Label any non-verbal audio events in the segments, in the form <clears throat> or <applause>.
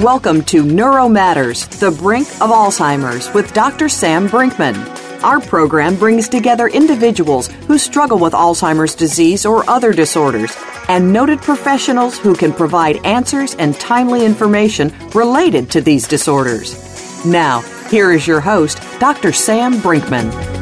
Welcome to Neuro Matters, the brink of Alzheimer's with Dr. Sam Brinkman. Our program brings together individuals who struggle with Alzheimer's disease or other disorders and noted professionals who can provide answers and timely information related to these disorders. Now, here is your host, Dr. Sam Brinkman.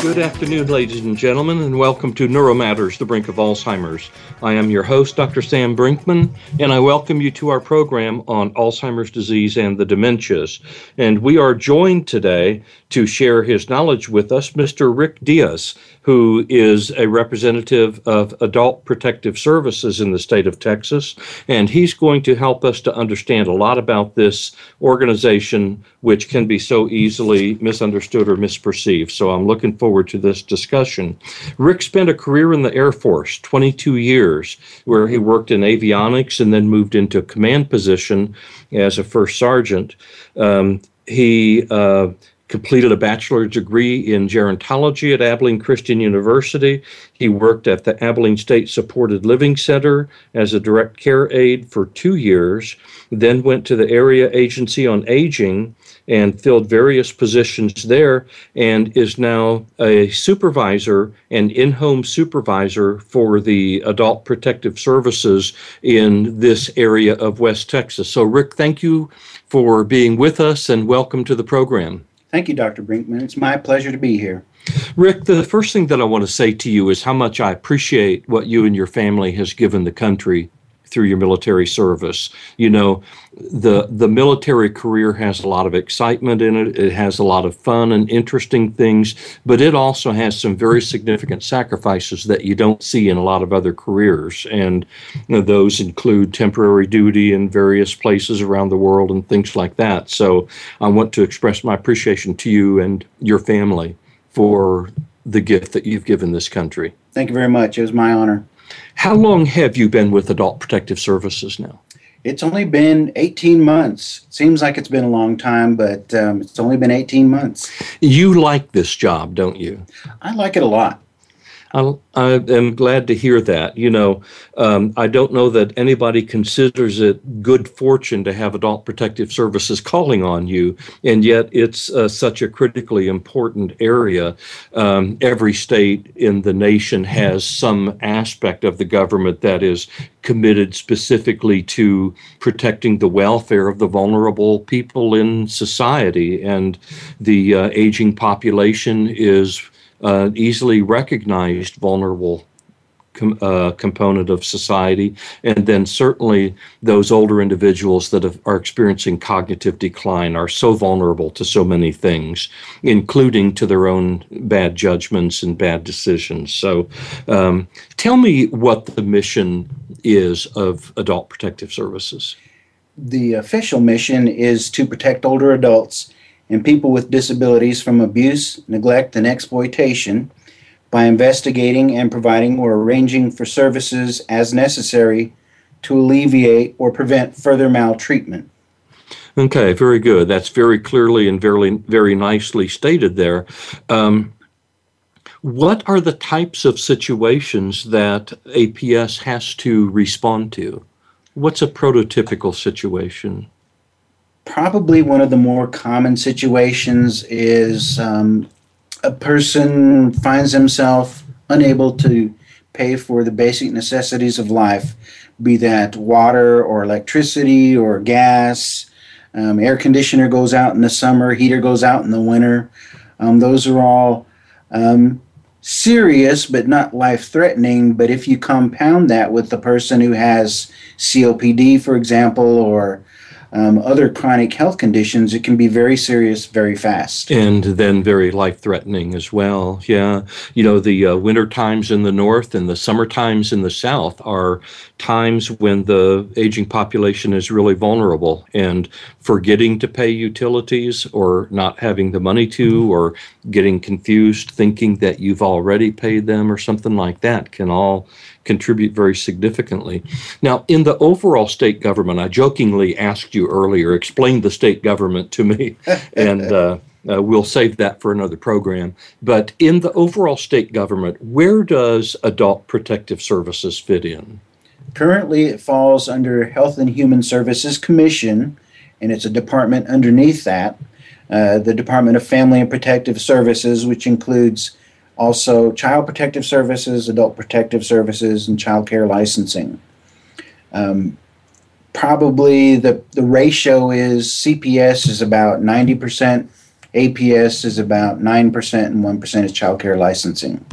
Good afternoon, ladies and gentlemen, and welcome to Neuromatters, the brink of Alzheimer's. I am your host, Dr. Sam Brinkman, and I welcome you to our program on Alzheimer's disease and the dementias. And we are joined today to share his knowledge with us, Mr. Rick Diaz, who is a representative of Adult Protective Services in the state of Texas. And he's going to help us to understand a lot about this organization, which can be so easily misunderstood or misperceived. So I'm looking forward to this discussion. Rick spent a career in the Air Force, 22 years, where he worked in avionics and then moved into a command position as a first sergeant. Um, he uh, completed a bachelor's degree in gerontology at Abilene Christian University. He worked at the Abilene State Supported Living Center as a direct care aide for two years, then went to the Area Agency on Aging and filled various positions there and is now a supervisor and in home supervisor for the Adult Protective Services in this area of West Texas. So, Rick, thank you for being with us and welcome to the program. Thank you, Dr. Brinkman. It's my pleasure to be here. Rick, the first thing that I want to say to you is how much I appreciate what you and your family has given the country through your military service. You know, the the military career has a lot of excitement in it. It has a lot of fun and interesting things, but it also has some very significant sacrifices that you don't see in a lot of other careers. And you know, those include temporary duty in various places around the world and things like that. So I want to express my appreciation to you and your family for the gift that you've given this country. Thank you very much. It was my honor. How long have you been with Adult Protective Services now? It's only been 18 months. Seems like it's been a long time, but um, it's only been 18 months. You like this job, don't you? I like it a lot. I, am glad to hear that. You know, um, I don't know that anybody considers it good fortune to have Adult Protective Services calling on you, and yet it's uh, such a critically important area. Um, every state in the nation has some aspect of the government that is committed specifically to protecting the welfare of the vulnerable people in society, and the uh, aging population is uh, easily recognized vulnerable com- uh, component of society, and then certainly those older individuals that have, are experiencing cognitive decline are so vulnerable to so many things, including to their own bad judgments and bad decisions. So, um, tell me what the mission is of Adult Protective Services. The official mission is to protect older adults and people with disabilities from abuse, neglect, and exploitation by investigating and providing or arranging for services as necessary to alleviate or prevent further maltreatment. Okay, very good. That's very clearly and very, very nicely stated there. Um, what are the types of situations that APS has to respond to? What's a prototypical situation? Probably one of the more common situations is um, a person finds himself unable to pay for the basic necessities of life, be that water or electricity or gas. Um, air conditioner goes out in the summer, heater goes out in the winter. Um, those are all um, serious but not life threatening. But if you compound that with the person who has COPD, for example, or um, other chronic health conditions, it can be very serious very fast. And then very life threatening as well. Yeah. You know, the uh, winter times in the north and the summer times in the south are times when the aging population is really vulnerable and forgetting to pay utilities or not having the money to or getting confused thinking that you've already paid them or something like that can all contribute very significantly. Now, in the overall state government, I jokingly asked you earlier, explain the state government to me, <laughs> and uh, uh, we'll save that for another program. But in the overall state government, where does Adult Protective Services fit in? Currently, it falls under Health and Human Services Commission, and it's a department underneath that. Uh, the Department of Family and Protective Services, which includes also child protective services, adult protective services, and child care licensing. Um, probably the, the ratio is CPS is about 90%, APS is about 9%, and 1% is child care licensing.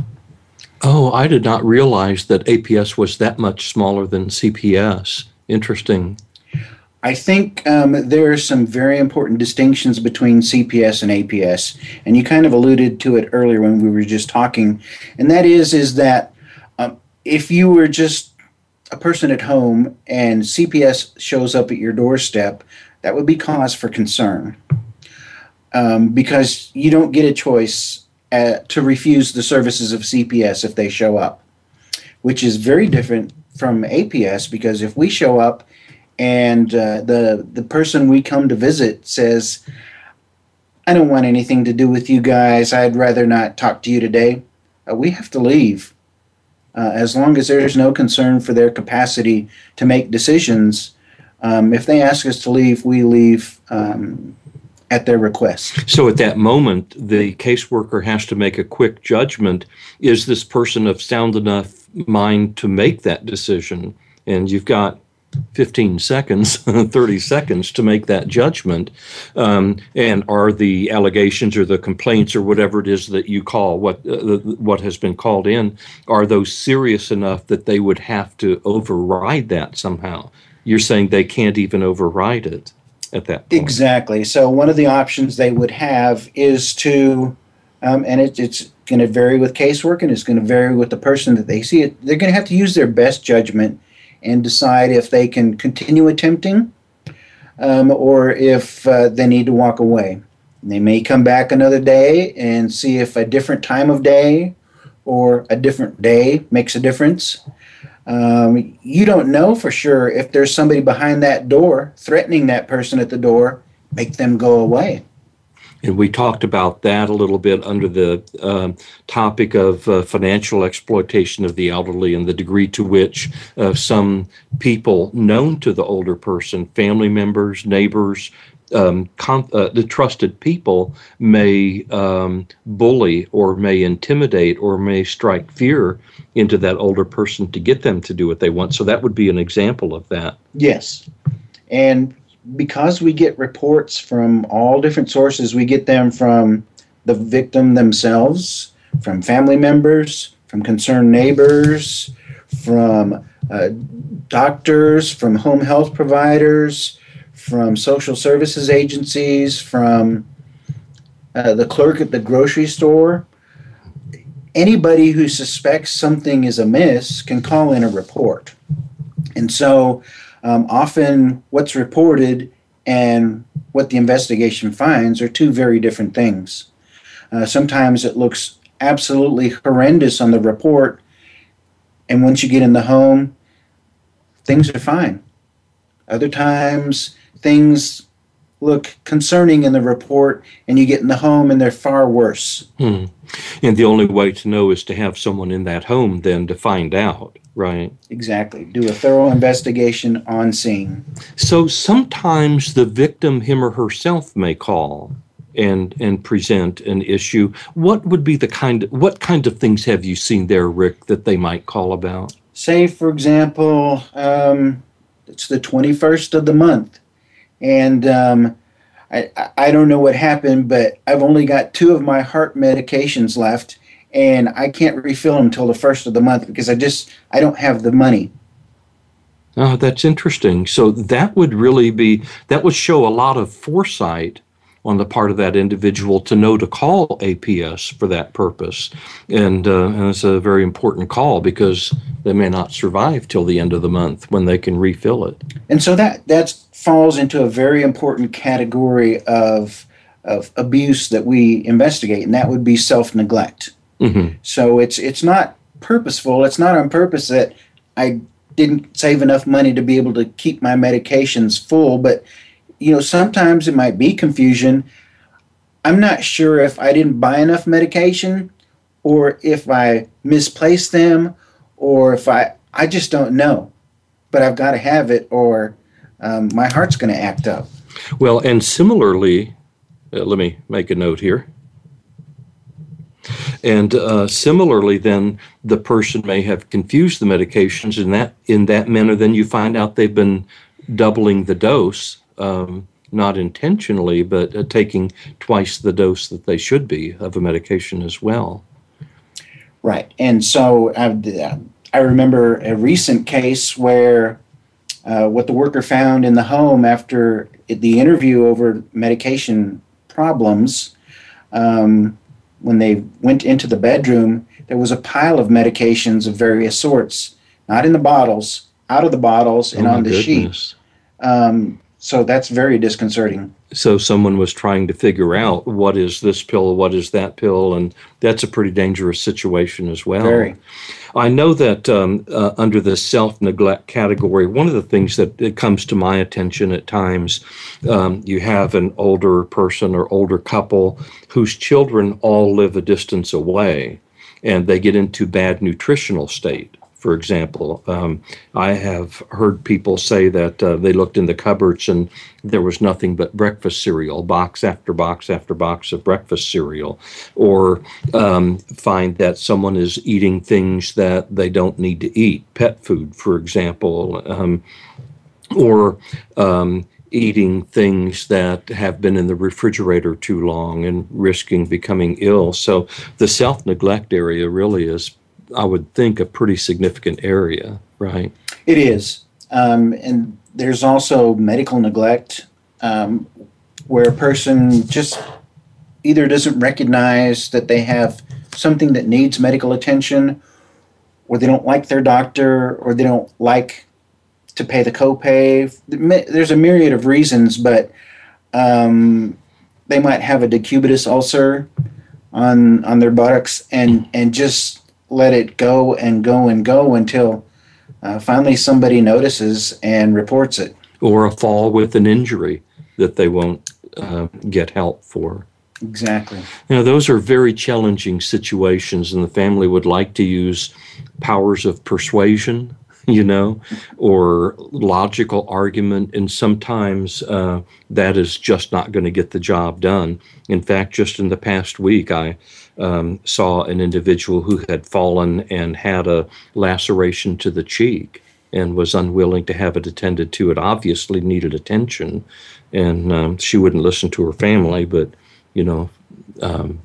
Oh, I did not realize that APS was that much smaller than CPS. Interesting. I think um, there are some very important distinctions between CPS and APS, and you kind of alluded to it earlier when we were just talking, and that is is that um, if you were just a person at home and CPS shows up at your doorstep, that would be cause for concern. Um, because you don't get a choice at, uh, to refuse the services of CPS if they show up, which is very different from APS because if we show up and uh, the the person we come to visit says, "I don't want anything to do with you guys. I'd rather not talk to you today." Uh, we have to leave. Uh, as long as there's no concern for their capacity to make decisions, um, if they ask us to leave, we leave um, at their request. So at that moment, the caseworker has to make a quick judgment. Is this person of sound enough mind to make that decision? And you've got 15 seconds, <laughs> 30 seconds to make that judgment. Um, and are the allegations or the complaints or whatever it is that you call what uh, what has been called in, are those serious enough that they would have to override that somehow? You're saying they can't even override it at that point. Exactly. So one of the options they would have is to, um, and it, it's going to vary with casework and it's going to vary with the person that they see it. They're going to have to use their best judgment and decide if they can continue attempting um, or if uh, they need to walk away. They may come back another day and see if a different time of day or a different day makes a difference. Um, you don't know for sure if there's somebody behind that door threatening that person at the door, make them go away. And we talked about that a little bit under the uh, topic of uh, financial exploitation of the elderly and the degree to which uh, some people known to the older person, family members, neighbors, um, com- uh, the trusted people may um, bully or may intimidate or may strike fear into that older person to get them to do what they want. So that would be an example of that. Yes. And because we get reports from all different sources, we get them from the victim themselves, from family members, from concerned neighbors, from uh, doctors, from home health providers, from social services agencies, from uh, the clerk at the grocery store. Anybody who suspects something is amiss can call in a report. And so um, often what's reported and what the investigation finds are two very different things. Uh, sometimes it looks absolutely horrendous on the report, and once you get in the home, things are fine. Other times, things look concerning in the report, and you get in the home and they're far worse. Hmm. And the only way to know is to have someone in that home then to find out. Right. Exactly. Do a thorough investigation on scene. So sometimes the victim, him or herself, may call and and present an issue. What would be the kind of what kind of things have you seen there, Rick, that they might call about? Say, for example, um, it's the twenty first of the month, and um, I I don't know what happened, but I've only got two of my heart medications left and I can't refill them until the first of the month because I just I don't have the money. Oh, that's interesting. So that would really be that would show a lot of foresight on the part of that individual to know to call APS for that purpose, and, uh, and it's a very important call because they may not survive till the end of the month when they can refill it. And so that that falls into a very important category of of abuse that we investigate, and that would be self neglect. Mm-hmm. So it's it's not purposeful. It's not on purpose that I didn't save enough money to be able to keep my medications full, but you know sometimes it might be confusion. I'm not sure if I didn't buy enough medication, or if I misplaced them, or if I I just don't know. But I've got to have it, or um, my heart's going to act up. Well, and similarly, uh, let me make a note here. And uh, similarly, then the person may have confused the medications in that in that manner. Then you find out they've been doubling the dose, um, not intentionally, but uh, taking twice the dose that they should be of a medication as well. Right, and so uh, I remember a recent case where uh, what the worker found in the home after the interview over medication problems. Um, when they went into the bedroom, there was a pile of medications of various sorts, not in the bottles, out of the bottles, and oh on the goodness. sheet. Um, so that's very disconcerting. So someone was trying to figure out what is this pill, what is that pill, and that's a pretty dangerous situation as well. Very. I know that um, uh, under the self neglect category, one of the things that comes to my attention at times, um, you have an older person or older couple whose children all live a distance away and they get into bad nutritional state for example. Um, I have heard people say that uh, they looked in the cupboards and there was nothing but breakfast cereal, box after box after box of breakfast cereal, or um, find that someone is eating things that they don't need to eat, pet food, for example, um, or um, eating things that have been in the refrigerator too long and risking becoming ill. So the self neglect area really is I would think, a pretty significant area, right? It is. Um, and there's also medical neglect um, where a person just either doesn't recognize that they have something that needs medical attention or they don't like their doctor or they don't like to pay the copay. There's a myriad of reasons, but um, they might have a decubitus ulcer on on their buttocks and and just let it go and go and go until uh, finally somebody notices and reports it. Or a fall with an injury that they won't uh, get help for. Exactly. You know, those are very challenging situations, and the family would like to use powers of persuasion, <laughs> you know, or logical argument, and sometimes uh, that is just not going to get the job done. In fact, just in the past week, I um, saw an individual who had fallen and had a laceration to the cheek and was unwilling to have it attended to. It obviously needed attention, and um, she wouldn't listen to her family. But you know, um,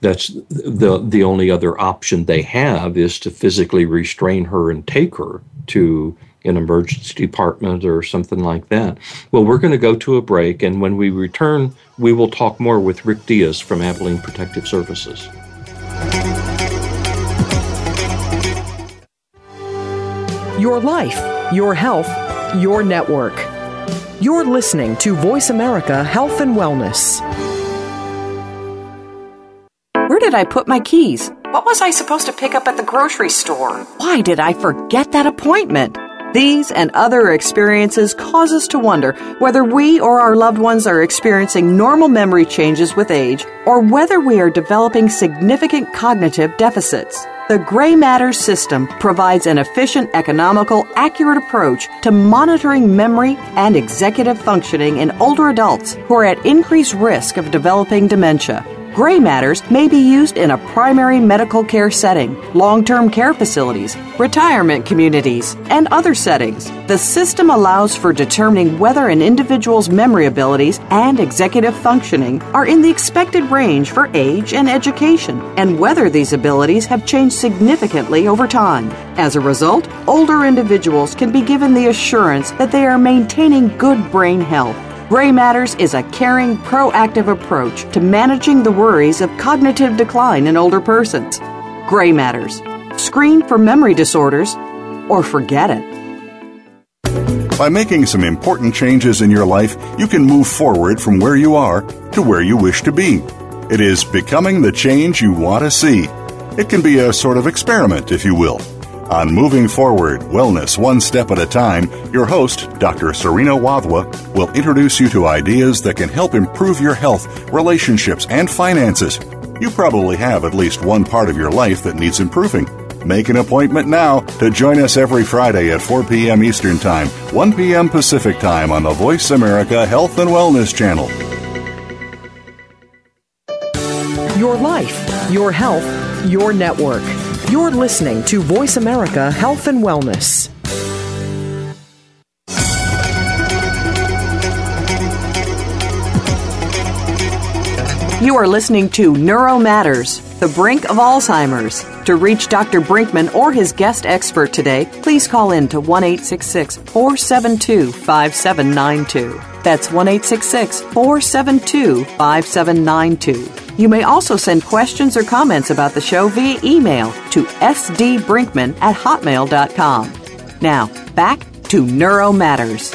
that's the the only other option they have is to physically restrain her and take her to an emergency department or something like that. Well, we're going to go to a break, and when we return, we will talk more with Rick Diaz from Abilene Protective Services. Your life, your health, your network. You're listening to Voice America Health and Wellness. Where did I put my keys? What was I supposed to pick up at the grocery store? Why did I forget that appointment? These and other experiences cause us to wonder whether we or our loved ones are experiencing normal memory changes with age or whether we are developing significant cognitive deficits. The Gray Matter system provides an efficient, economical, accurate approach to monitoring memory and executive functioning in older adults who are at increased risk of developing dementia. Gray matters may be used in a primary medical care setting, long term care facilities, retirement communities, and other settings. The system allows for determining whether an individual's memory abilities and executive functioning are in the expected range for age and education, and whether these abilities have changed significantly over time. As a result, older individuals can be given the assurance that they are maintaining good brain health Gray Matters is a caring, proactive approach to managing the worries of cognitive decline in older persons. Gray Matters. Screen for memory disorders or forget it. By making some important changes in your life, you can move forward from where you are to where you wish to be. It is becoming the change you want to see. It can be a sort of experiment, if you will. On Moving Forward Wellness One Step at a Time, your host, Dr. Serena Wadhwa, will introduce you to ideas that can help improve your health, relationships, and finances. You probably have at least one part of your life that needs improving. Make an appointment now to join us every Friday at 4 p.m. Eastern Time, 1 p.m. Pacific Time on the Voice America Health and Wellness Channel. Your life, your health, your network. You're listening to Voice America Health and Wellness. You are listening to Neuro Matters, the brink of Alzheimer's. To reach Dr. Brinkman or his guest expert today, please call in to 1 472 5792. That's 1 472 5792. You may also send questions or comments about the show via email to sdbrinkman at hotmail.com. Now, back to Neuro Matters.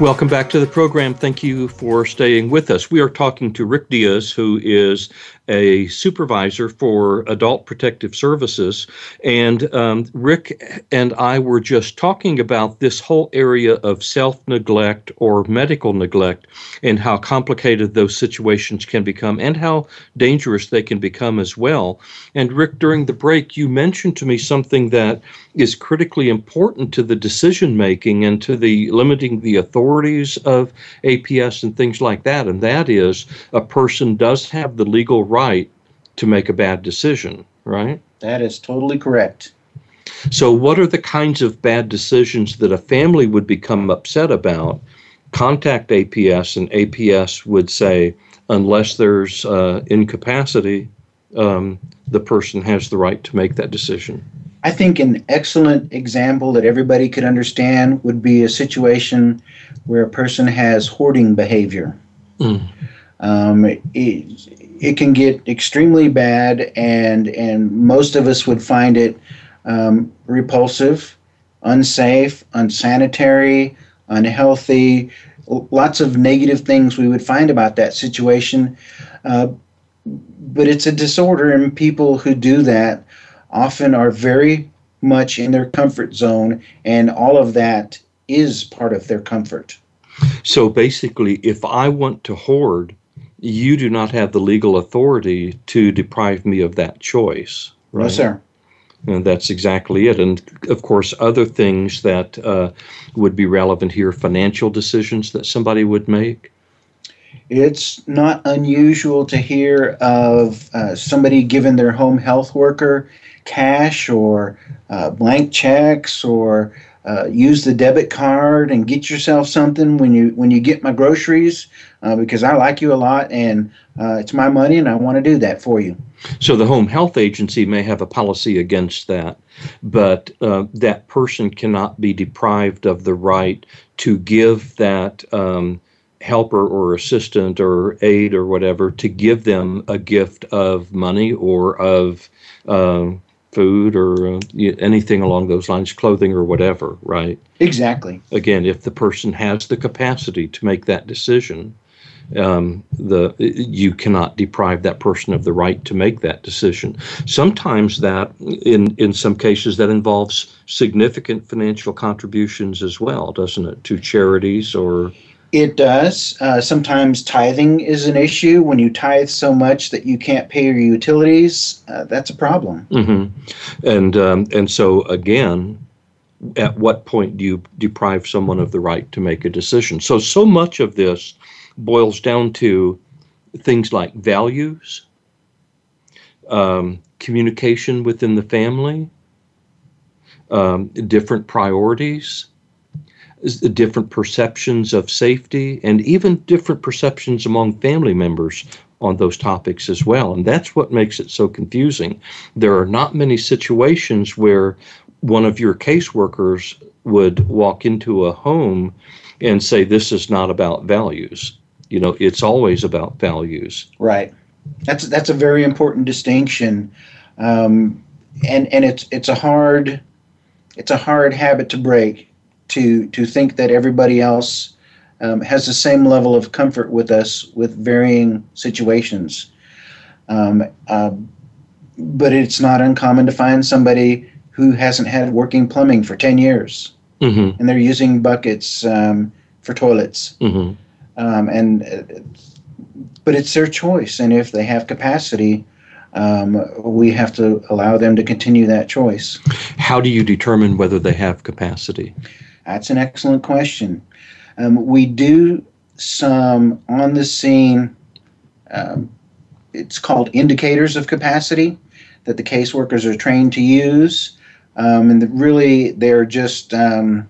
Welcome back to the program. Thank you for staying with us. We are talking to Rick Diaz, who is a supervisor for Adult Protective Services. And um, Rick and I were just talking about this whole area of self neglect or medical neglect and how complicated those situations can become and how dangerous they can become as well. And Rick, during the break, you mentioned to me something that is critically important to the decision making and to the limiting the authorities of APS and things like that. And that is a person does have the legal right to make a bad decision, right? That is totally correct. So, what are the kinds of bad decisions that a family would become upset about? Contact APS, and APS would say, unless there's uh, incapacity, um, the person has the right to make that decision. I think an excellent example that everybody could understand would be a situation where a person has hoarding behavior. Mm. Um, it, it can get extremely bad, and and most of us would find it um, repulsive, unsafe, unsanitary, unhealthy. Lots of negative things we would find about that situation. Uh, but it's a disorder, and people who do that often are very much in their comfort zone, and all of that is part of their comfort. So basically, if I want to hoard, you do not have the legal authority to deprive me of that choice. Right? No, sir. And that's exactly it. And of course, other things that uh, would be relevant here financial decisions that somebody would make. It's not unusual to hear of uh, somebody giving their home health worker cash or uh, blank checks or uh, use the debit card and get yourself something when you when you get my groceries uh, because I like you a lot and uh, it's my money and I want to do that for you. So the home health agency may have a policy against that, but uh, that person cannot be deprived of the right to give that. Um, helper or assistant or aide or whatever to give them a gift of money or of um, food or uh, anything along those lines, clothing or whatever, right? Exactly. Again, if the person has the capacity to make that decision, um, the you cannot deprive that person of the right to make that decision. Sometimes that, in in some cases, that involves significant financial contributions as well, doesn't it, to charities or it does. Uh, sometimes tithing is an issue. When you tithe so much that you can't pay your utilities, uh, that's a problem. Mm-hmm. And um, and so again, at what point do you deprive someone of the right to make a decision? So so much of this boils down to things like values, um, communication within the family, um, different priorities, different perceptions of safety, and even different perceptions among family members on those topics as well. And that's what makes it so confusing. There are not many situations where one of your caseworkers would walk into a home and say, This is not about values. You know, it's always about values. Right. That's that's a very important distinction, um, and and it's it's a hard it's a hard habit to break to to think that everybody else um, has the same level of comfort with us with varying situations. Um, uh, but it's not uncommon to find somebody who hasn't had working plumbing for 10 years mm-hmm. and they're using buckets um, for toilets. Mm-hmm. Um, and uh, but it's their choice, and if they have capacity, um, we have to allow them to continue that choice. How do you determine whether they have capacity? That's an excellent question. Um, we do some on the scene, um, it's called indicators of capacity that the caseworkers are trained to use. Um, and really, they're just um,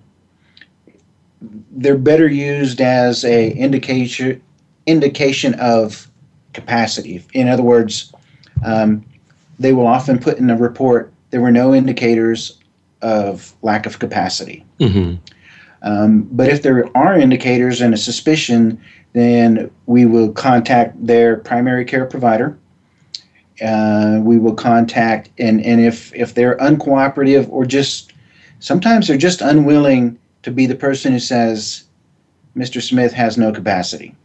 they're better used as a indication indication of capacity. In other words, um, they will often put in a report there were no indicators of lack of capacity. Mm-hmm. Um, but if there are indicators and a suspicion, then we will contact their primary care provider. Uh, we will contact, and, and if, if they're uncooperative or just sometimes they're just unwilling to be the person who says, Mr. Smith has no capacity.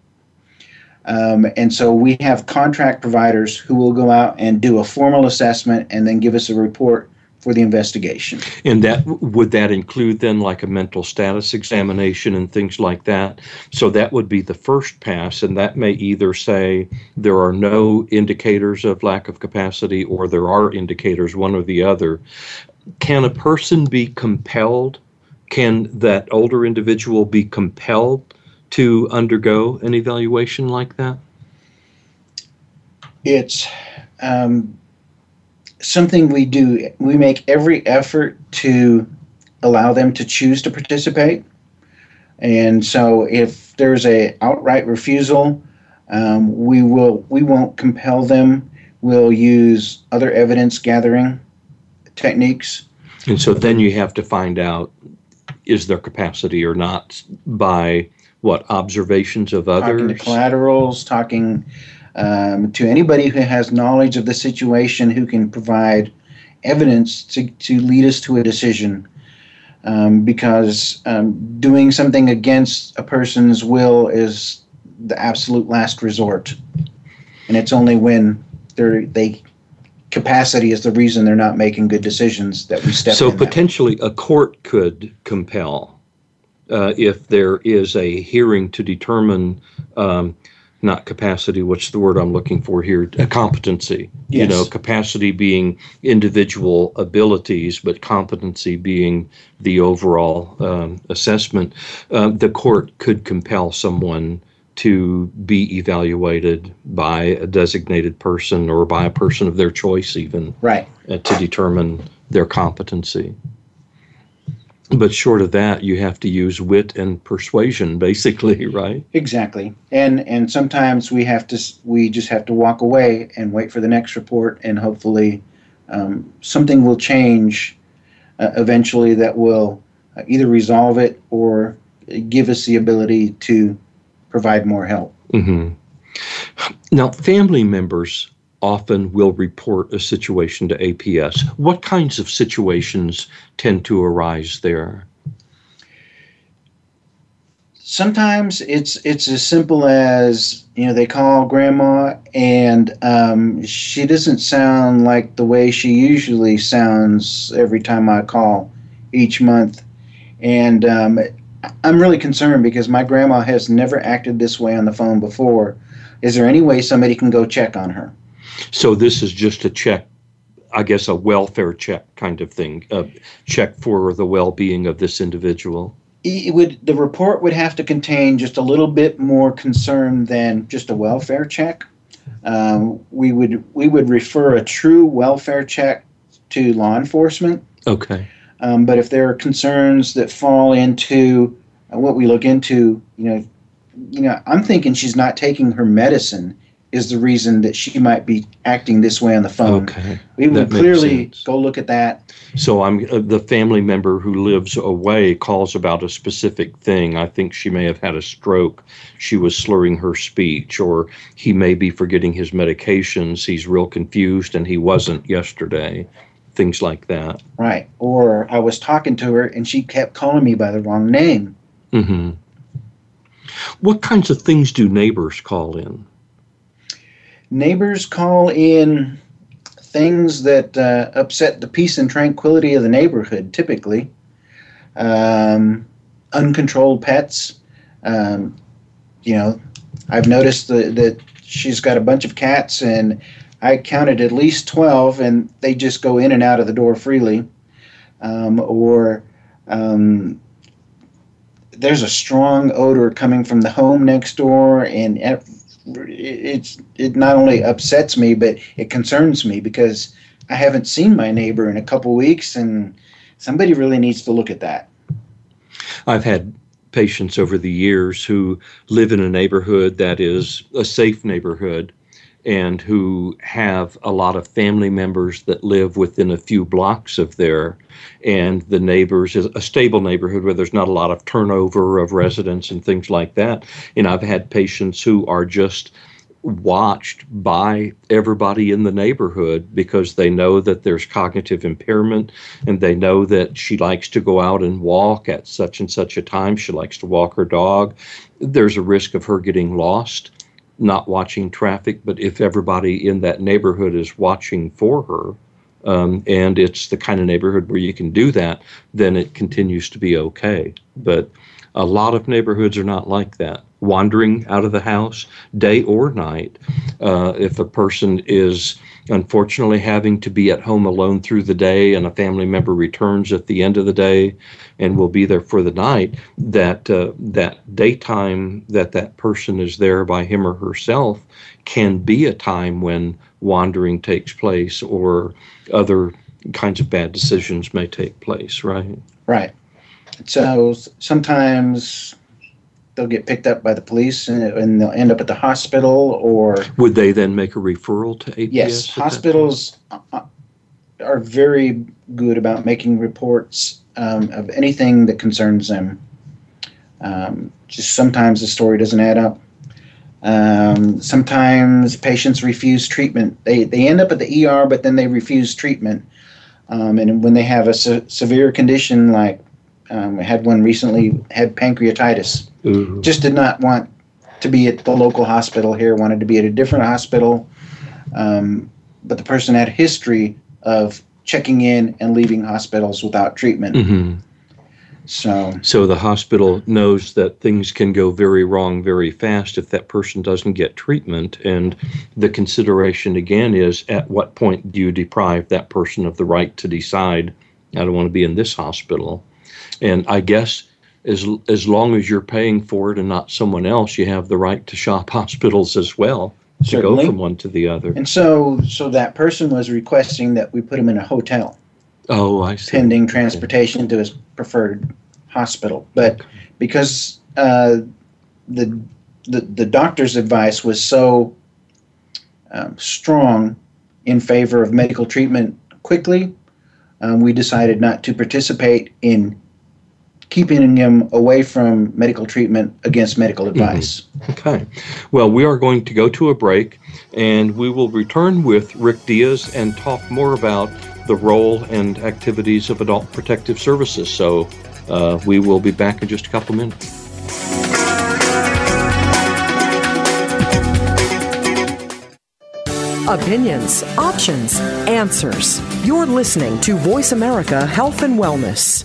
Um, and so we have contract providers who will go out and do a formal assessment and then give us a report for the investigation. And that would that include then like a mental status examination and things like that? So that would be the first pass, and that may either say there are no indicators of lack of capacity or there are indicators, one or the other. Can a person be compelled? Can that older individual be compelled to undergo an evaluation like that? It's um, something we do. We make every effort to allow them to choose to participate. And so, if there's a outright refusal, um, we will we won't compel them. We'll use other evidence gathering techniques. And so then you have to find out is there capacity or not by what observations of others, talking to collaterals, talking um, to anybody who has knowledge of the situation, who can provide evidence to, to lead us to a decision. Um, because um, doing something against a person's will is the absolute last resort, and it's only when they're they capacity is the reason they're not making good decisions that we step. So potentially, that. a court could compel uh, if there is a hearing to determine um, not capacity what's the word i'm looking for here? Competency. Yes. you know capacity being individual abilities but competency being the overall um, assessment. Uh, the court could compel someone to be evaluated by a designated person or by a person of their choice even right. uh, to determine their competency but short of that you have to use wit and persuasion <laughs> basically right? Exactly. And and sometimes we have to we just have to walk away and wait for the next report and hopefully um, something will change uh, eventually that will uh, either resolve it or give us the ability to provide more help. Mm-hmm. now family members often will report a situation to APS. What kinds of situations tend to arise there? Sometimes it's it's as simple as you know they call grandma and um, she doesn't sound like the way she usually sounds every time I call each month, and um, I'm really concerned because my grandma has never acted this way on the phone before. Is there any way somebody can go check on her? So this is just a check, I guess, a welfare check kind of thing, a check for the well-being of this individual. it would the report would have to contain just a little bit more concern than just a welfare check. Um, we would we would refer a true welfare check to law enforcement. Okay. Um, but if there are concerns that fall into uh, what we look into, you know, you know, I'm thinking she's not taking her medicine is the reason that she might be acting this way on the phone. Okay. We would clearly sense. go look at that. So I'm uh, the family member who lives away calls about a specific thing. I think she may have had a stroke. She was slurring her speech, or he may be forgetting his medications. He's real confused, and he wasn't yesterday. Things like that. Right. Or I was talking to her and she kept calling me by the wrong name. hmm What kinds of things do neighbors call in? Neighbors call in things that uh, upset the peace and tranquility of the neighborhood, typically. Um, uncontrolled pets. Um, you know, I've noticed that, that she's got a bunch of cats, and I counted at least 12, and they just go in and out of the door freely. Um, or um, there's a strong odor coming from the home next door, and it's it not only upsets me, but it concerns me because I haven't seen my neighbor in a couple weeks, and somebody really needs to look at that. I've had patients over the years who live in a neighborhood that is a safe neighborhood and who have a lot of family members that live within a few blocks of there. And the neighbors is a stable neighborhood where there's not a lot of turnover of residents and things like that. And I've had patients who are just watched by everybody in the neighborhood because they know that there's cognitive impairment and they know that she likes to go out and walk at such and such a time. She likes to walk her dog. There's a risk of her getting lost, not watching traffic, but if everybody in that neighborhood is watching for her, um, and it's the kind of neighborhood where you can do that, then it continues to be okay. But a lot of neighborhoods are not like that. Wandering out of the house, day or night, uh, if a person is unfortunately having to be at home alone through the day and a family member returns at the end of the day and will be there for the night, that uh, that daytime that that person is there by him or herself can be a time when wandering takes place or other kinds of bad decisions may take place, right? Right. So sometimes they'll get picked up by the police and, and they'll end up at the hospital or Would they then make a referral to APS? yes, hospitals uh, uh, are very good about making reports um, of anything that concerns them. Um, just sometimes the story doesn't add up. Um, sometimes patients refuse treatment. They, they end up at the ER, but then they refuse treatment. Um, and when they have a se- severe condition like um, I had one recently had pancreatitis. Ooh. Just did not want to be at the local hospital here. Wanted to be at a different hospital. Um, but the person had a history of checking in and leaving hospitals without treatment. Mhm. So So the hospital knows that things can go very wrong very fast if that person doesn't get treatment. And the consideration again is at what point do you deprive that person of the right to decide, I don't want to be in this hospital? And I guess as, as long as you're paying for it and not someone else, you have the right to shop <laughs> hospitals as well to Certainly. go from one to the other. and so so that person was requesting that we put him in a hotel. Oh, I see. pending transportation to his preferred hospital. But because uh, the, the the doctor's advice was so um, strong in favor of medical treatment quickly, um, we decided not to participate in keeping him away from medical treatment against medical advice. Okay. Well, we are going to go to a break and we will return with Rick Diaz and talk more about the role and activities of Adult Protective Services. So uh, we will be back in just a couple minutes. Opinions, options, answers. You're listening to Voice America Health and Wellness.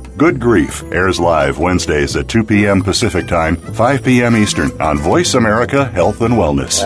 Good Grief airs live Wednesdays at 2 p.m. Pacific Time, 5 p.m. Eastern on Voice America Health and Wellness.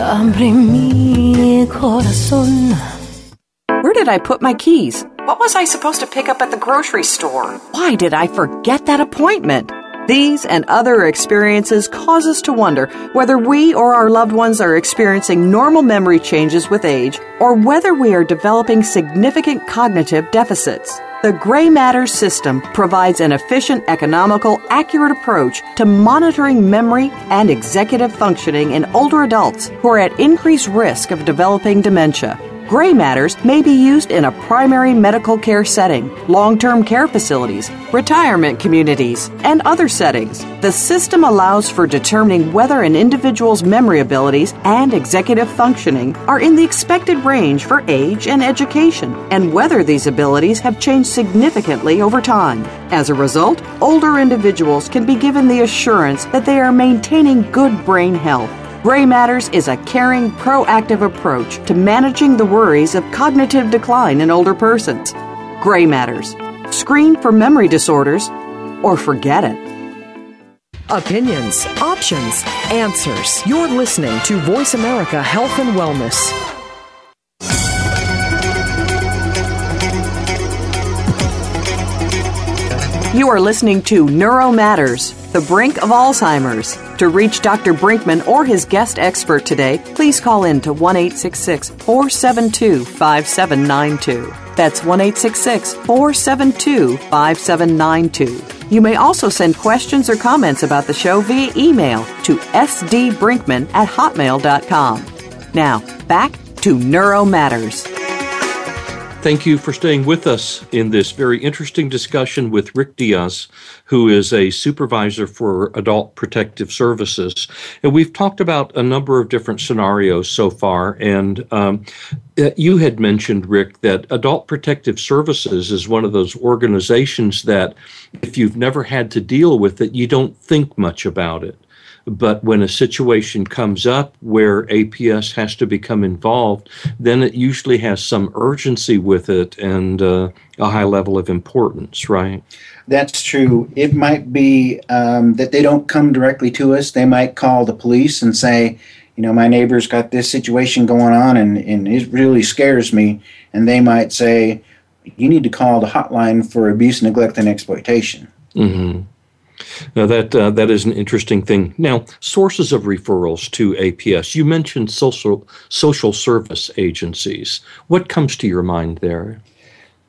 Where did I put my keys? What was I supposed to pick up at the grocery store? Why did I forget that appointment? These and other experiences cause us to wonder whether we or our loved ones are experiencing normal memory changes with age or whether we are developing significant cognitive deficits. The Gray Matter system provides an efficient, economical, accurate approach to monitoring memory and executive functioning in older adults who are at increased risk of developing dementia. Gray matters may be used in a primary medical care setting, long term care facilities, retirement communities, and other settings. The system allows for determining whether an individual's memory abilities and executive functioning are in the expected range for age and education, and whether these abilities have changed significantly over time. As a result, older individuals can be given the assurance that they are maintaining good brain health. Gray Matters is a caring, proactive approach to managing the worries of cognitive decline in older persons. Gray Matters. Screen for memory disorders or forget it. Opinions, options, answers. You're listening to Voice America Health and Wellness. You are listening to Neuro Matters, the brink of Alzheimer's. To reach Dr. Brinkman or his guest expert today, please call in to 1 472 5792. That's 1 472 5792. You may also send questions or comments about the show via email to sdbrinkman at hotmail.com. Now, back to Neuro Matters. Thank you for staying with us in this very interesting discussion with Rick Diaz, who is a supervisor for Adult Protective Services. And we've talked about a number of different scenarios so far. And um, uh, you had mentioned, Rick, that Adult Protective Services is one of those organizations that if you've never had to deal with it, you don't think much about it. But when a situation comes up where APS has to become involved, then it usually has some urgency with it and uh, a high level of importance, right? That's true. It might be um, that they don't come directly to us. They might call the police and say, you know, my neighbor's got this situation going on and, and it really scares me. And they might say, you need to call the hotline for abuse, neglect, and exploitation. Mm-hmm. Now that uh, that is an interesting thing. Now, sources of referrals to APS. You mentioned social social service agencies. What comes to your mind there?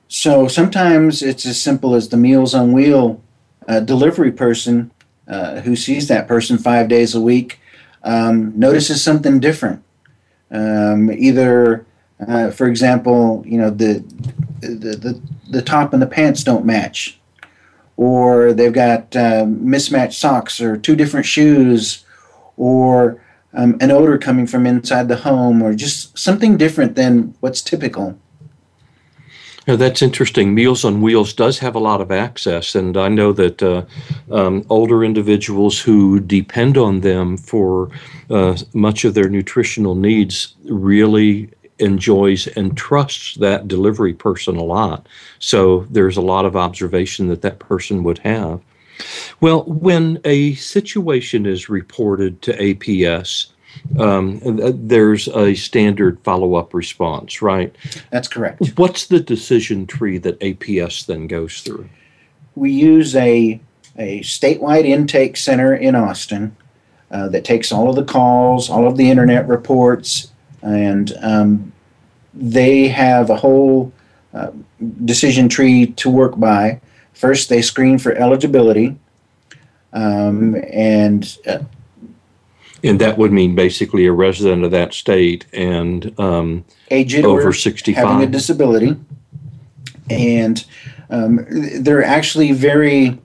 So sometimes it's as simple as the Meals on Wheel uh, delivery person uh, who sees that person five days a week um, notices something different. Um, either, uh, for example, you know the, the the the top and the pants don't match or they've got um, mismatched socks or two different shoes or um, an odor coming from inside the home or just something different than what's typical. That's interesting. Meals on Wheels does have a lot of access, and I know that uh, um, older individuals who depend on them for uh, much of their nutritional needs really enjoys and trusts that delivery person a lot. So there's a lot of observation that that person would have. Well, when a situation is reported to APS, um, there's a standard follow up response, right? That's correct. What's the decision tree that APS then goes through? We use a, a statewide intake center in Austin uh, that takes all of the calls, all of the internet reports, and um, they have a whole uh, decision tree to work by. First, they screen for eligibility, um, and uh, and that would mean basically a resident of that state and um, aged over sixty-five, having a disability, and um, they're actually very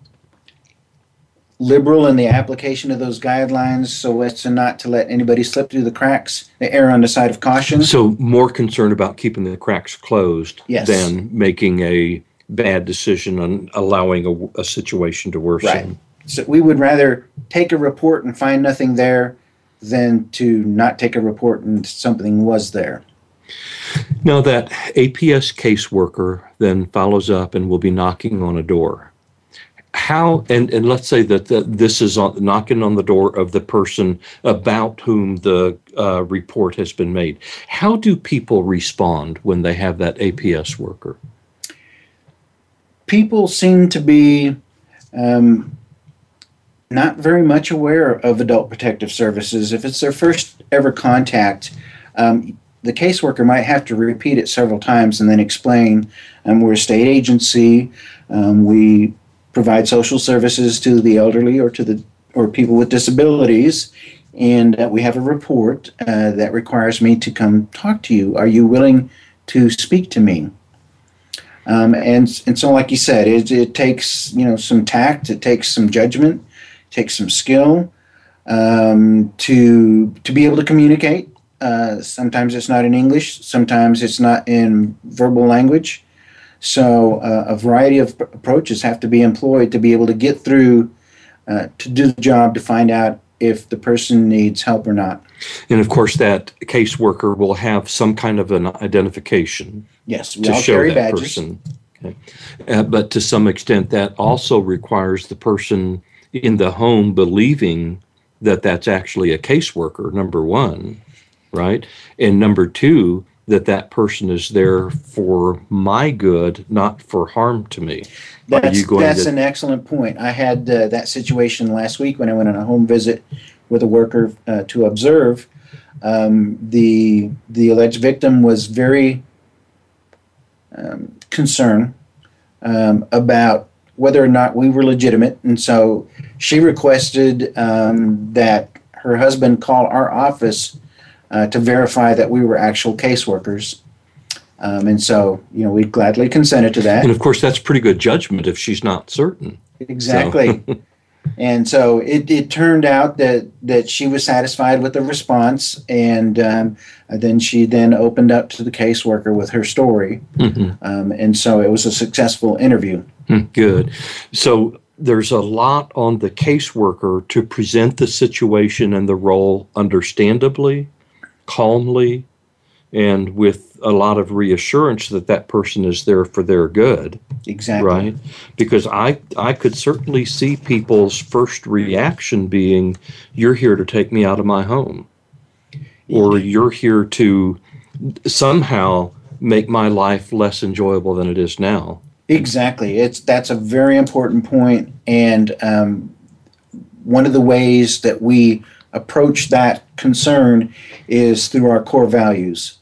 liberal in the application of those guidelines so as to not to let anybody slip through the cracks. They err on the side of caution. So more concerned about keeping the cracks closed yes. than making a bad decision on allowing a, a situation to worsen. Right. so we would rather take a report and find nothing there than to not take a report and something was there. Now, that APS caseworker then follows up and will be knocking on a door. How, and, and let's say that the, this is on, knocking on the door of the person about whom the uh, report has been made. How do people respond when they have that APS worker? People seem to be um, not very much aware of adult protective services. If it's their first ever contact, um, the caseworker might have to repeat it several times and then explain um, we're a state agency, um, we provide social services to the elderly or to the or people with disabilities, and uh, we have a report uh, that requires me to come talk to you. Are you willing to speak to me? Um, and and so, like you said, it, it takes you know some tact, it takes some judgment, it takes some skill um, to to be able to communicate uh, sometimes it's not in English, sometimes it's not in verbal language. So uh, a variety of approaches have to be employed to be able to get through uh, to do the job to find out if the person needs help or not. And of course, that caseworker will have some kind of an identification. Yes, to show that badges. person. Okay. Uh, but to some extent, that also requires the person in the home believing that that's actually a caseworker. Number one, right? And number two, that that person is there for my good, not for harm to me. That's, that's to- an excellent point. I had uh, that situation last week when I went on a home visit with a worker uh, to observe. Um, the the alleged victim was very um, concerned um, about whether or not we were legitimate, and so she requested um, that her husband call our office uh, to verify that we were actual caseworkers. Um, and so, you know, we gladly consented to that. And of course, that's pretty good judgment if she's not certain. Exactly. So. <laughs> and so it, it turned out that, that she was satisfied with the response. And um, then she then opened up to the caseworker with her story. Mm-hmm. Um, and so it was a successful interview. Hmm, good. So there's a lot on the caseworker to present the situation and the role understandably calmly and with a lot of reassurance that that person is there for their good exactly. right? Because i i could certainly see people's first reaction being you're here to take me out of my home or you're here to somehow make my life less enjoyable than it is now. Exactly. It's that's a very important point and um, one of the ways that we approach that concern is through our core values.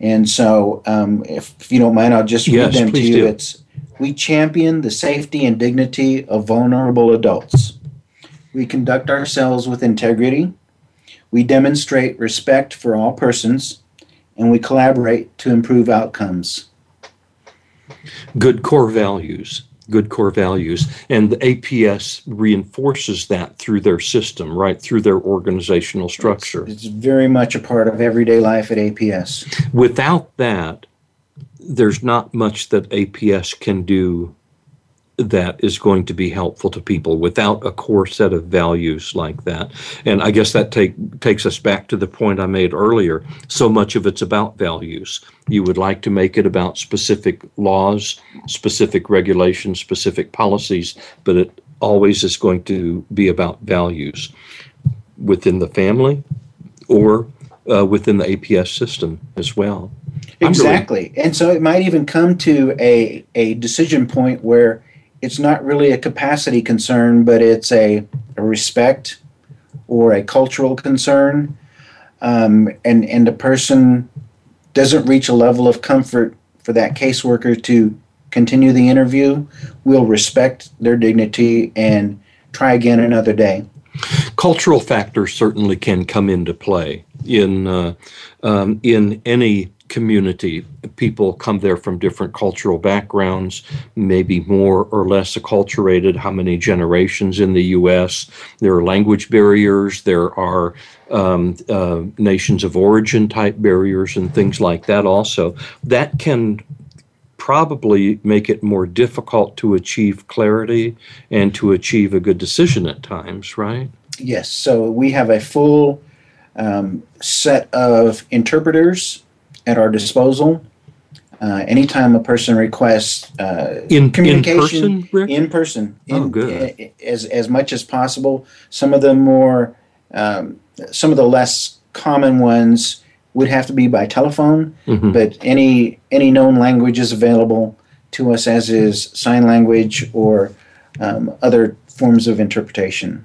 And so, um, if, if, you don't mind, I'll just yes, read them to you. Do. It's we champion the safety and dignity of vulnerable adults. We conduct ourselves with integrity. We demonstrate respect for all persons, and we collaborate to improve outcomes. Good core values good core values. And the APS reinforces that through their system, right? Through their organizational structure. It's, it's, very much a part of everyday life at APS. Without that, there's not much that APS can do that is going to be helpful to people without a core set of values like that. And I guess that take, takes us back to the point I made earlier. So much of it's about values. You would like to make it about specific laws, specific regulations, specific policies, but it always is going to be about values within the family or uh, within the APS system as well. Exactly. Really, and so it might even come to a, a decision point where it's not really a capacity concern, but it's a, a respect or a cultural concern. Um, and, and the person doesn't reach a level of comfort for that caseworker to continue the interview, we'll respect their dignity and try again another day. Cultural factors certainly can come into play in uh, um, in any community. People come there from different cultural backgrounds, maybe more or less acculturated. How many generations in the U.S.? There are language barriers. There are um, uh, nations of origin type barriers and things like that. Also, that can probably make it more difficult to achieve clarity and to achieve a good decision at times, right? Yes. So we have a full um, set of interpreters at our disposal. Uh, anytime a person requests uh, In- in communication person, Rick? in person, Oh, good. as as much as possible. Some of the more, um, some of the less common ones would have to be by telephone, Mhm. but any any known language is available to us, as is sign language or um, other forms of interpretation.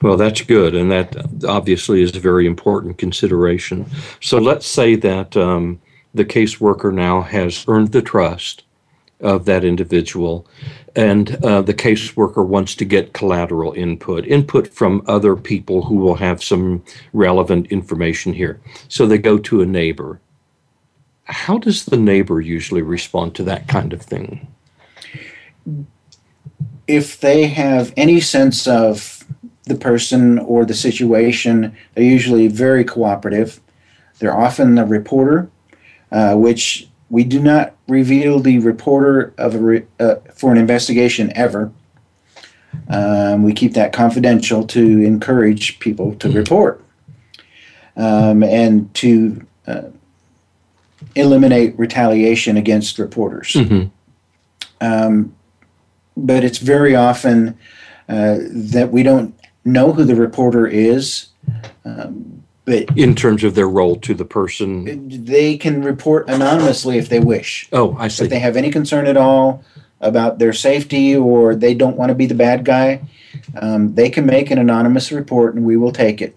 Well, that's good, and that obviously is a very important consideration. So let's say that um, the caseworker now has earned the trust of that individual, and uh, the caseworker wants to get collateral input, input from other people who will have some relevant information here. So they go to a neighbor. How does the neighbor usually respond to that kind of thing? if they have any sense of the person or the situation, they're usually very cooperative. They're often the reporter, uh, which we do not reveal the reporter of a re- uh, for an investigation ever. Um, we keep that confidential to encourage people to report um, and to uh, eliminate retaliation against reporters Mhm. um, but it's very often uh, that we don't know who the reporter is. Um, but In terms of their role to the person. they can report anonymously if they wish. Oh, I see. If they have any concern at all about their safety or they don't want to be the bad guy, um, they can make an anonymous report and we will take it.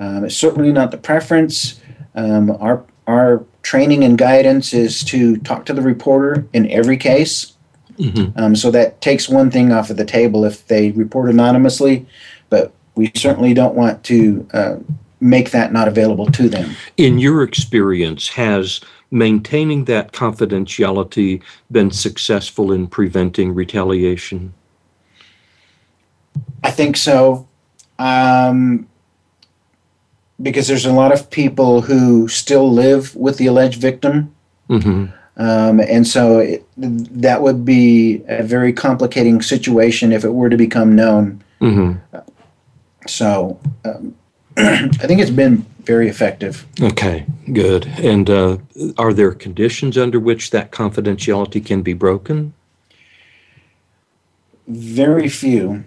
Um, it's certainly not the preference. Um, our our training and guidance is to talk to the reporter in every case. Mhm. Um, so that takes one thing off of the table if they report anonymously, but we certainly don't want to uh, make that not available to them. In your experience, has maintaining that confidentiality been successful in preventing retaliation? I think so. Um, because there's a lot of people who still live with the alleged victim. hmm Um, and so it, that would be a very complicating situation if it were to become known. hmm So um, <clears throat> I think it's been very effective. Okay, good. And uh, are there conditions under which that confidentiality can be broken? Very few.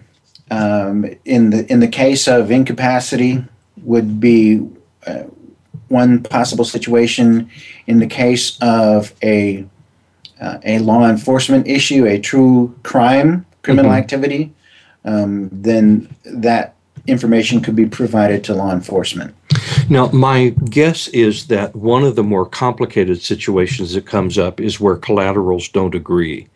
Um, in the in the case of incapacity, would be uh, one possible situation. In the case of a uh, a law enforcement issue, a true crime, criminal Mhm. activity, um, then that information could be provided to law enforcement. Now, my guess is that one of the more complicated situations that comes up is where collaterals don't agree.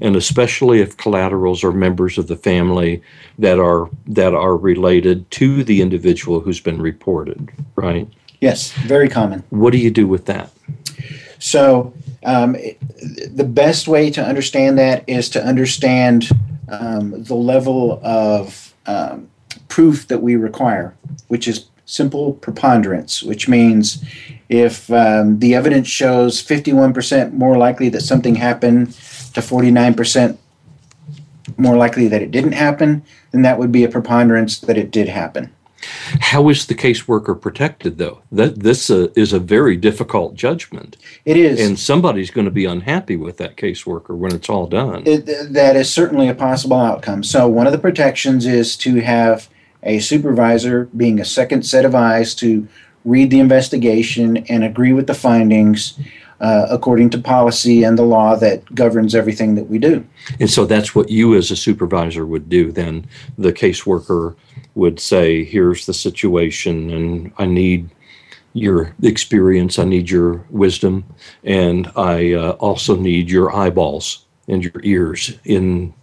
And especially if collaterals are members of the family that are that are related to the individual who's been reported, right? Yes, very common. What do you do with that? So, um, the best way to understand that is to understand um, the level of um, proof that we require, which is simple preponderance, which means if um, the evidence shows 51% more likely that something happened to 49% more likely that it didn't happen, then that would be a preponderance that it did happen. How is the caseworker protected, though? That this uh, is a very difficult judgment, It is. and somebody's going to be unhappy with that caseworker when it's all done. It, that is certainly a possible outcome. So, one of the protections is to have a supervisor being a second set of eyes to read the investigation and agree with the findings uh, according to policy and the law that governs everything that we do. And so that's what you as a supervisor would do. Then the caseworker would say, here's the situation, and I need your experience, I need your wisdom, and I uh, also need your eyeballs and your ears in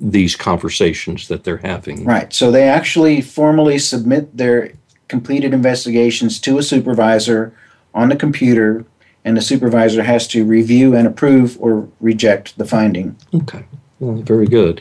these conversations that they're having. Right. So, they actually formally submit their completed investigations to a supervisor on the computer, and the supervisor has to review and approve or reject the finding. Okay. Well, very good.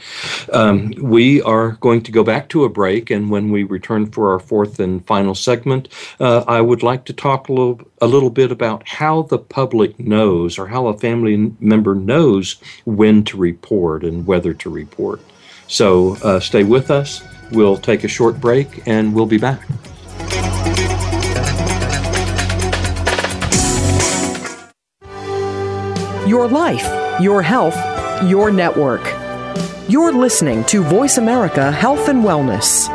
Um, we are going to go back to a break, and when we return for our fourth and final segment, uh, I would like to talk a little, a little bit about how the public knows or how a family member knows when to report and whether to report. So uh, stay with us. We'll take a short break, and we'll be back. Your life, your health, your network. You're listening to Voice America Health and Wellness.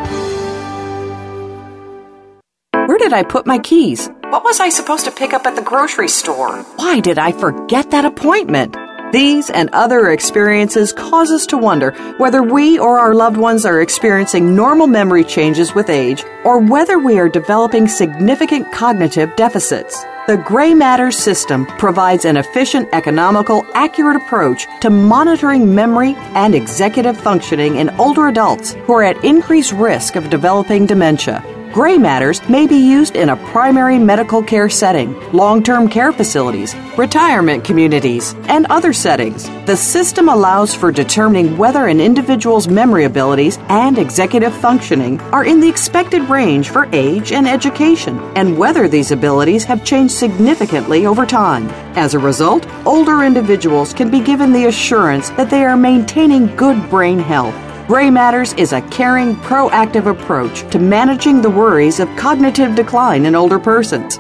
Where did I put my keys? What was I supposed to pick up at the grocery store? Why did I forget that appointment? These and other experiences cause us to wonder whether we or our loved ones are experiencing normal memory changes with age or whether we are developing significant cognitive deficits. The Gray Matters system provides an efficient, economical, accurate approach to monitoring memory and executive functioning in older adults who are at increased risk of developing dementia. Gray matters may be used in a primary medical care setting, long term care facilities, retirement communities, and other settings. The system allows for determining whether an individual's memory abilities and executive functioning are in the expected range for age and education, and whether these abilities have changed significantly over time. As a result, older individuals can be given the assurance that they are maintaining good brain health. Gray Matters is a caring, proactive approach to managing the worries of cognitive decline in older persons.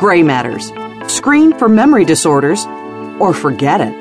Gray Matters. Screen for memory disorders or forget it.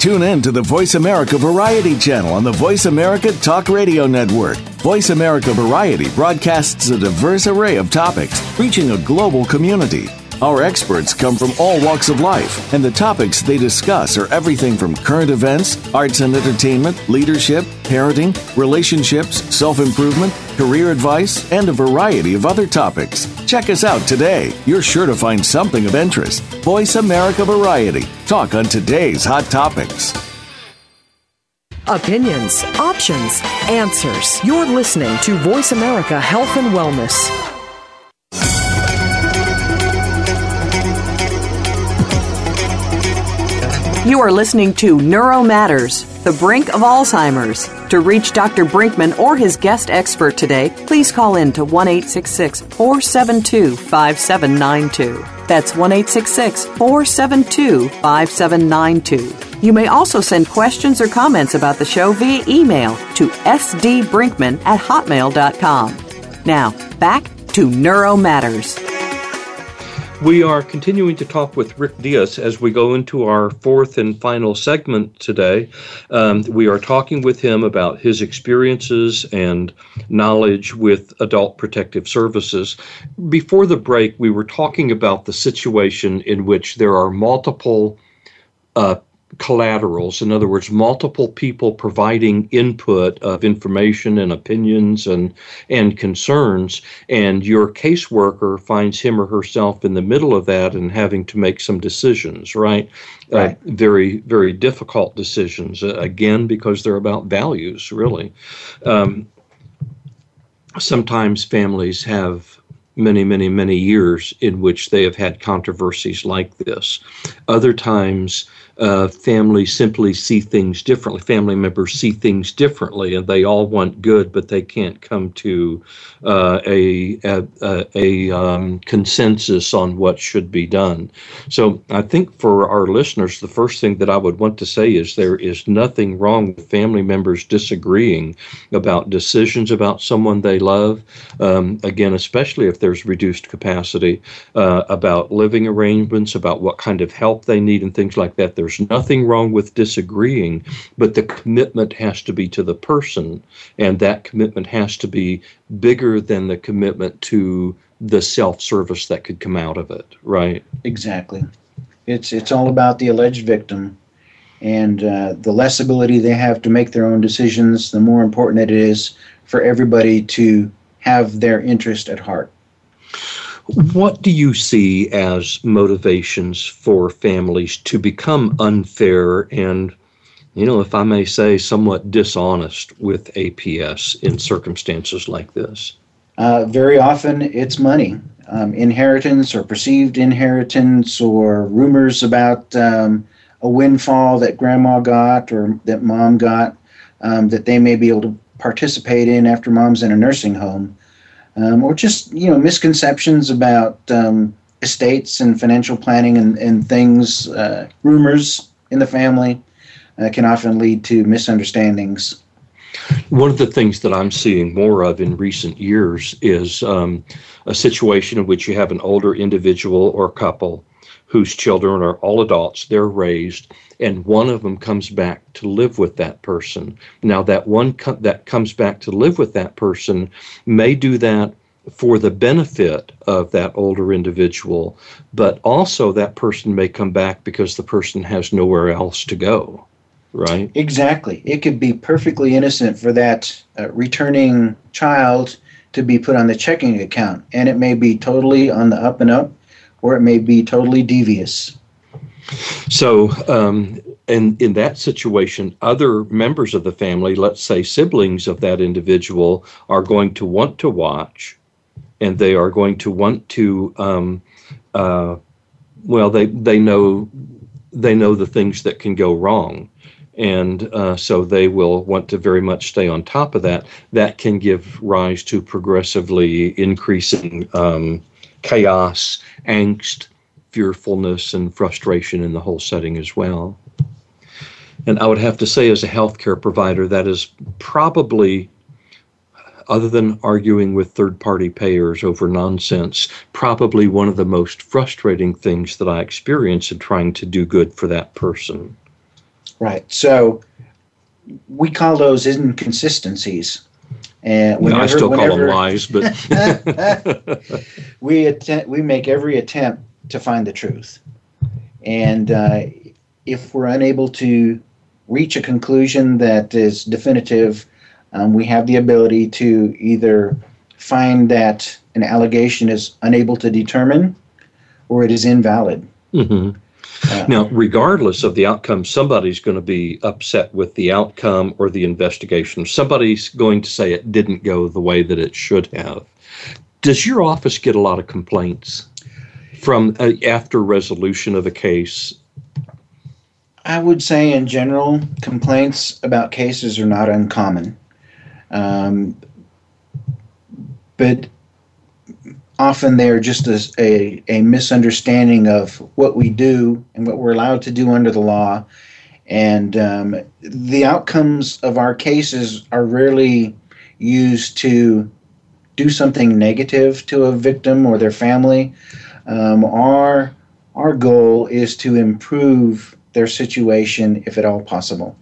Tune in to the Voice America Variety channel on the Voice America Talk Radio Network. Voice America Variety broadcasts a diverse array of topics, reaching a global community. Our experts come from all walks of life, and the topics they discuss are everything from current events, arts and entertainment, leadership, parenting, relationships, self improvement, career advice, and a variety of other topics. Check us out today. You're sure to find something of interest. Voice America Variety. Talk on today's hot topics. Opinions, options, answers. You're listening to Voice America Health and Wellness. You are listening to Neuro Matters, the brink of Alzheimer's. To reach Dr. Brinkman or his guest expert today, please call in to 1 472 5792. That's 1 472 5792. You may also send questions or comments about the show via email to sdbrinkman at hotmail.com. Now, back to Neuro Matters. We are continuing to talk with Rick Diaz as we go into our fourth and final segment today. Um, we are talking with him about his experiences and knowledge with adult protective services. Before the break, we were talking about the situation in which there are multiple uh, collaterals, in other words, multiple people providing input of information and opinions and and concerns, and your caseworker finds him or herself in the middle of that and having to make some decisions, right? Uh, right. Uh, very very difficult decisions uh, again because they're about values, really. Um, sometimes families have many, many, many years in which they have had controversies like this. Other times, uh, families simply see things differently. Family members see things differently, and they all want good, but they can't come to uh, a a, a um, consensus on what should be done. So I think for our listeners, the first thing that I would want to say is there is nothing wrong with family members disagreeing about decisions about someone they love. Um, again, especially if there's reduced capacity, uh, about living arrangements, about what kind of help they need, and things like that there's nothing wrong with disagreeing, but the commitment has to be to the person, and that commitment has to be bigger than the commitment to the self-service that could come out of it, right? Exactly. It's it's all about the alleged victim, and uh, the less ability they have to make their own decisions, the more important it is for everybody to have their interest at heart. What do you see as motivations for families to become unfair and, you know, if I may say, somewhat dishonest with APS in circumstances like this? Uh, very often it's money, um, inheritance or perceived inheritance, or rumors about um, a windfall that grandma got or that mom got um, that they may be able to participate in after mom's in a nursing home, um, or just you know misconceptions about um, estates and financial planning and, and things, uh, rumors in the family uh, can often lead to misunderstandings. One of the things that I'm seeing more of in recent years is um, a situation in which you have an older individual or couple whose children are all adults, they're raised, and one of them comes back to live with that person. Now, that one co- that comes back to live with that person may do that for the benefit of that older individual, but also that person may come back because the person has nowhere else to go, right? Exactly. It could be perfectly innocent for that uh, returning child to be put on the checking account, and it may be totally on the up and up or it may be totally devious. So, um, in, in that situation, other members of the family, let's say siblings of that individual, are going to want to watch and they are going to want to, um, uh, well, they, they know they know the things that can go wrong. And uh, so they will want to very much stay on top of that. That can give rise to progressively increasing um, chaos, angst, fearfulness, and frustration in the whole setting as well. And I would have to say, as a healthcare provider, that is probably, other than arguing with third party payers over nonsense, probably one of the most frustrating things that I experience in trying to do good for that person. Right. So we call those inconsistencies. And whenever, I still whenever, call them lies, but <laughs> we attempt, we make every attempt to find the truth, and uh, if we're unable to reach a conclusion that is definitive, um, we have the ability to either find that an allegation is unable to determine, or it is invalid. Mm-hmm. Now, regardless of the outcome, somebody's going to be upset with the outcome or the investigation. Somebody's going to say it didn't go the way that it should have. Does your office get a lot of complaints from uh, after resolution of a case? I would say, in general, complaints about cases are not uncommon. Um, but often they are just a, a, a, misunderstanding of what we do and what we're allowed to do under the law. And um, the outcomes of our cases are rarely used to do something negative to a victim or their family. Um, our, our goal is to improve their situation if at all possible.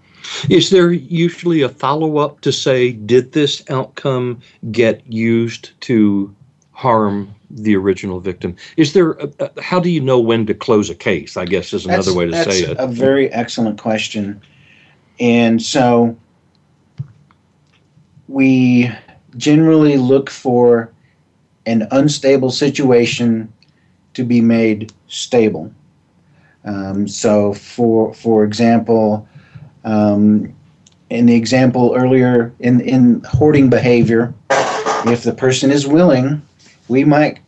Is there usually a follow up to say, did this outcome get used to harm the original victim. Is there? A, a, how do you know when to close a case? I guess is another that's, way to say it. A very excellent question, and so we generally look for an unstable situation to be made stable. Um, so, for for example, um, in the example earlier in in hoarding behavior, if the person is willing we might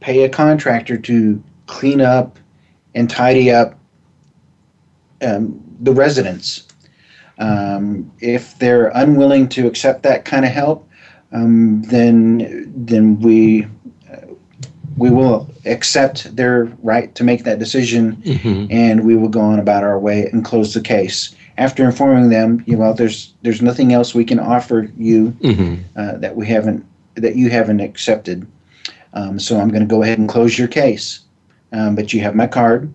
pay a contractor to clean up and tidy up um, the residents. Um, if they're unwilling to accept that kind of help, um, then then we uh, we will accept their right to make that decision, mm-hmm. and we will go on about our way and close the case. After informing them, you know, there's there's nothing else we can offer you mm-hmm. uh, that we haven't that you haven't accepted. Um, so I'm going to go ahead and close your case. Um, but you have my card.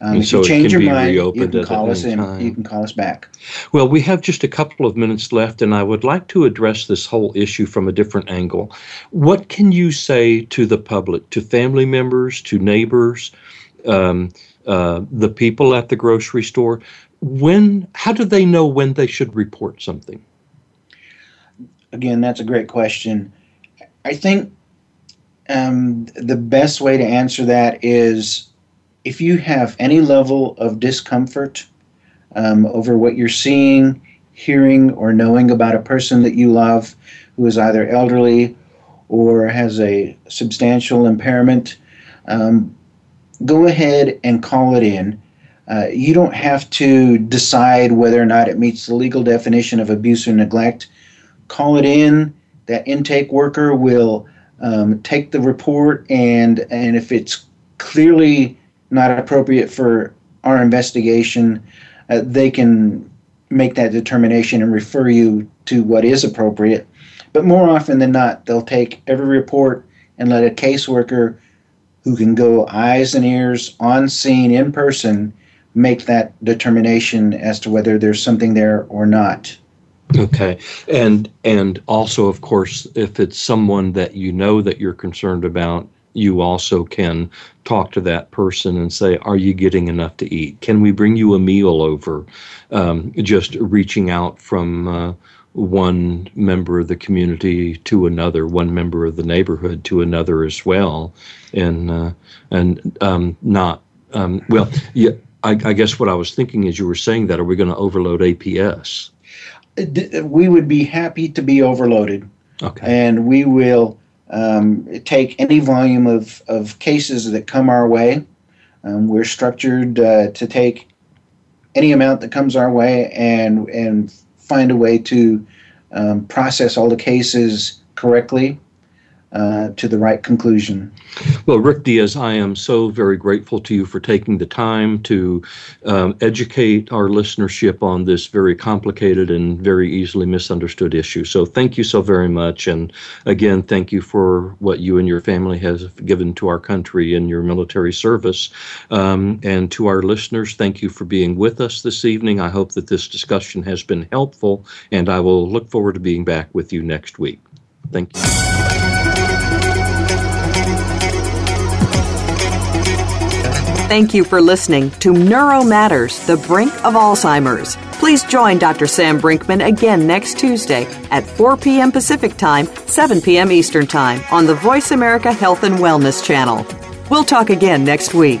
Um, if so you change your mind, you can call us in. You can call us back. Well, we have just a couple of minutes left, and I would like to address this whole issue from a different angle. What can you say to the public, to family members, to neighbors, um, uh, the people at the grocery store? When? How do they know when they should report something? Again, that's a great question. I think um, the best way to answer that is if you have any level of discomfort um, over what you're seeing, hearing, or knowing about a person that you love who is either elderly or has a substantial impairment, um, go ahead and call it in. Uh, you don't have to decide whether or not it meets the legal definition of abuse or neglect. Call it in. That intake worker will um, take the report, and and if it's clearly not appropriate for our investigation, uh, they can make that determination and refer you to what is appropriate. But more often than not, they'll take every report and let a caseworker who can go eyes and ears on scene in person make that determination as to whether there's something there or not. Okay. And and also of course if it's someone that you know that you're concerned about, you also can talk to that person and say, Are you getting enough to eat? Can we bring you a meal over? Um, just reaching out from uh, one member of the community to another, one member of the neighborhood to another as well, and uh, and um, not um, well. Yeah, I, I, guess what I was thinking as you were saying that, are we going to overload APS? We would be happy to be overloaded, okay. and we will um, take any volume of, of cases that come our way. Um, we're structured uh, to take any amount that comes our way and and find a way to um, process all the cases correctly uh, to the right conclusion. Well, Rick Diaz, I am so very grateful to you for taking the time to um, educate our listenership on this very complicated and very easily misunderstood issue. So, thank you so very much. And again, thank you for what you and your family have given to our country in your military service. Um, and to our listeners, thank you for being with us this evening. I hope that this discussion has been helpful, and I will look forward to being back with you next week. Thank you. Thank you for listening to Neuro Matters, the brink of Alzheimer's. Please join Dr. Sam Brinkman again next Tuesday at 4 p.m. Pacific Time, 7 p.m. Eastern Time on the Voice America Health and Wellness channel. We'll talk again next week.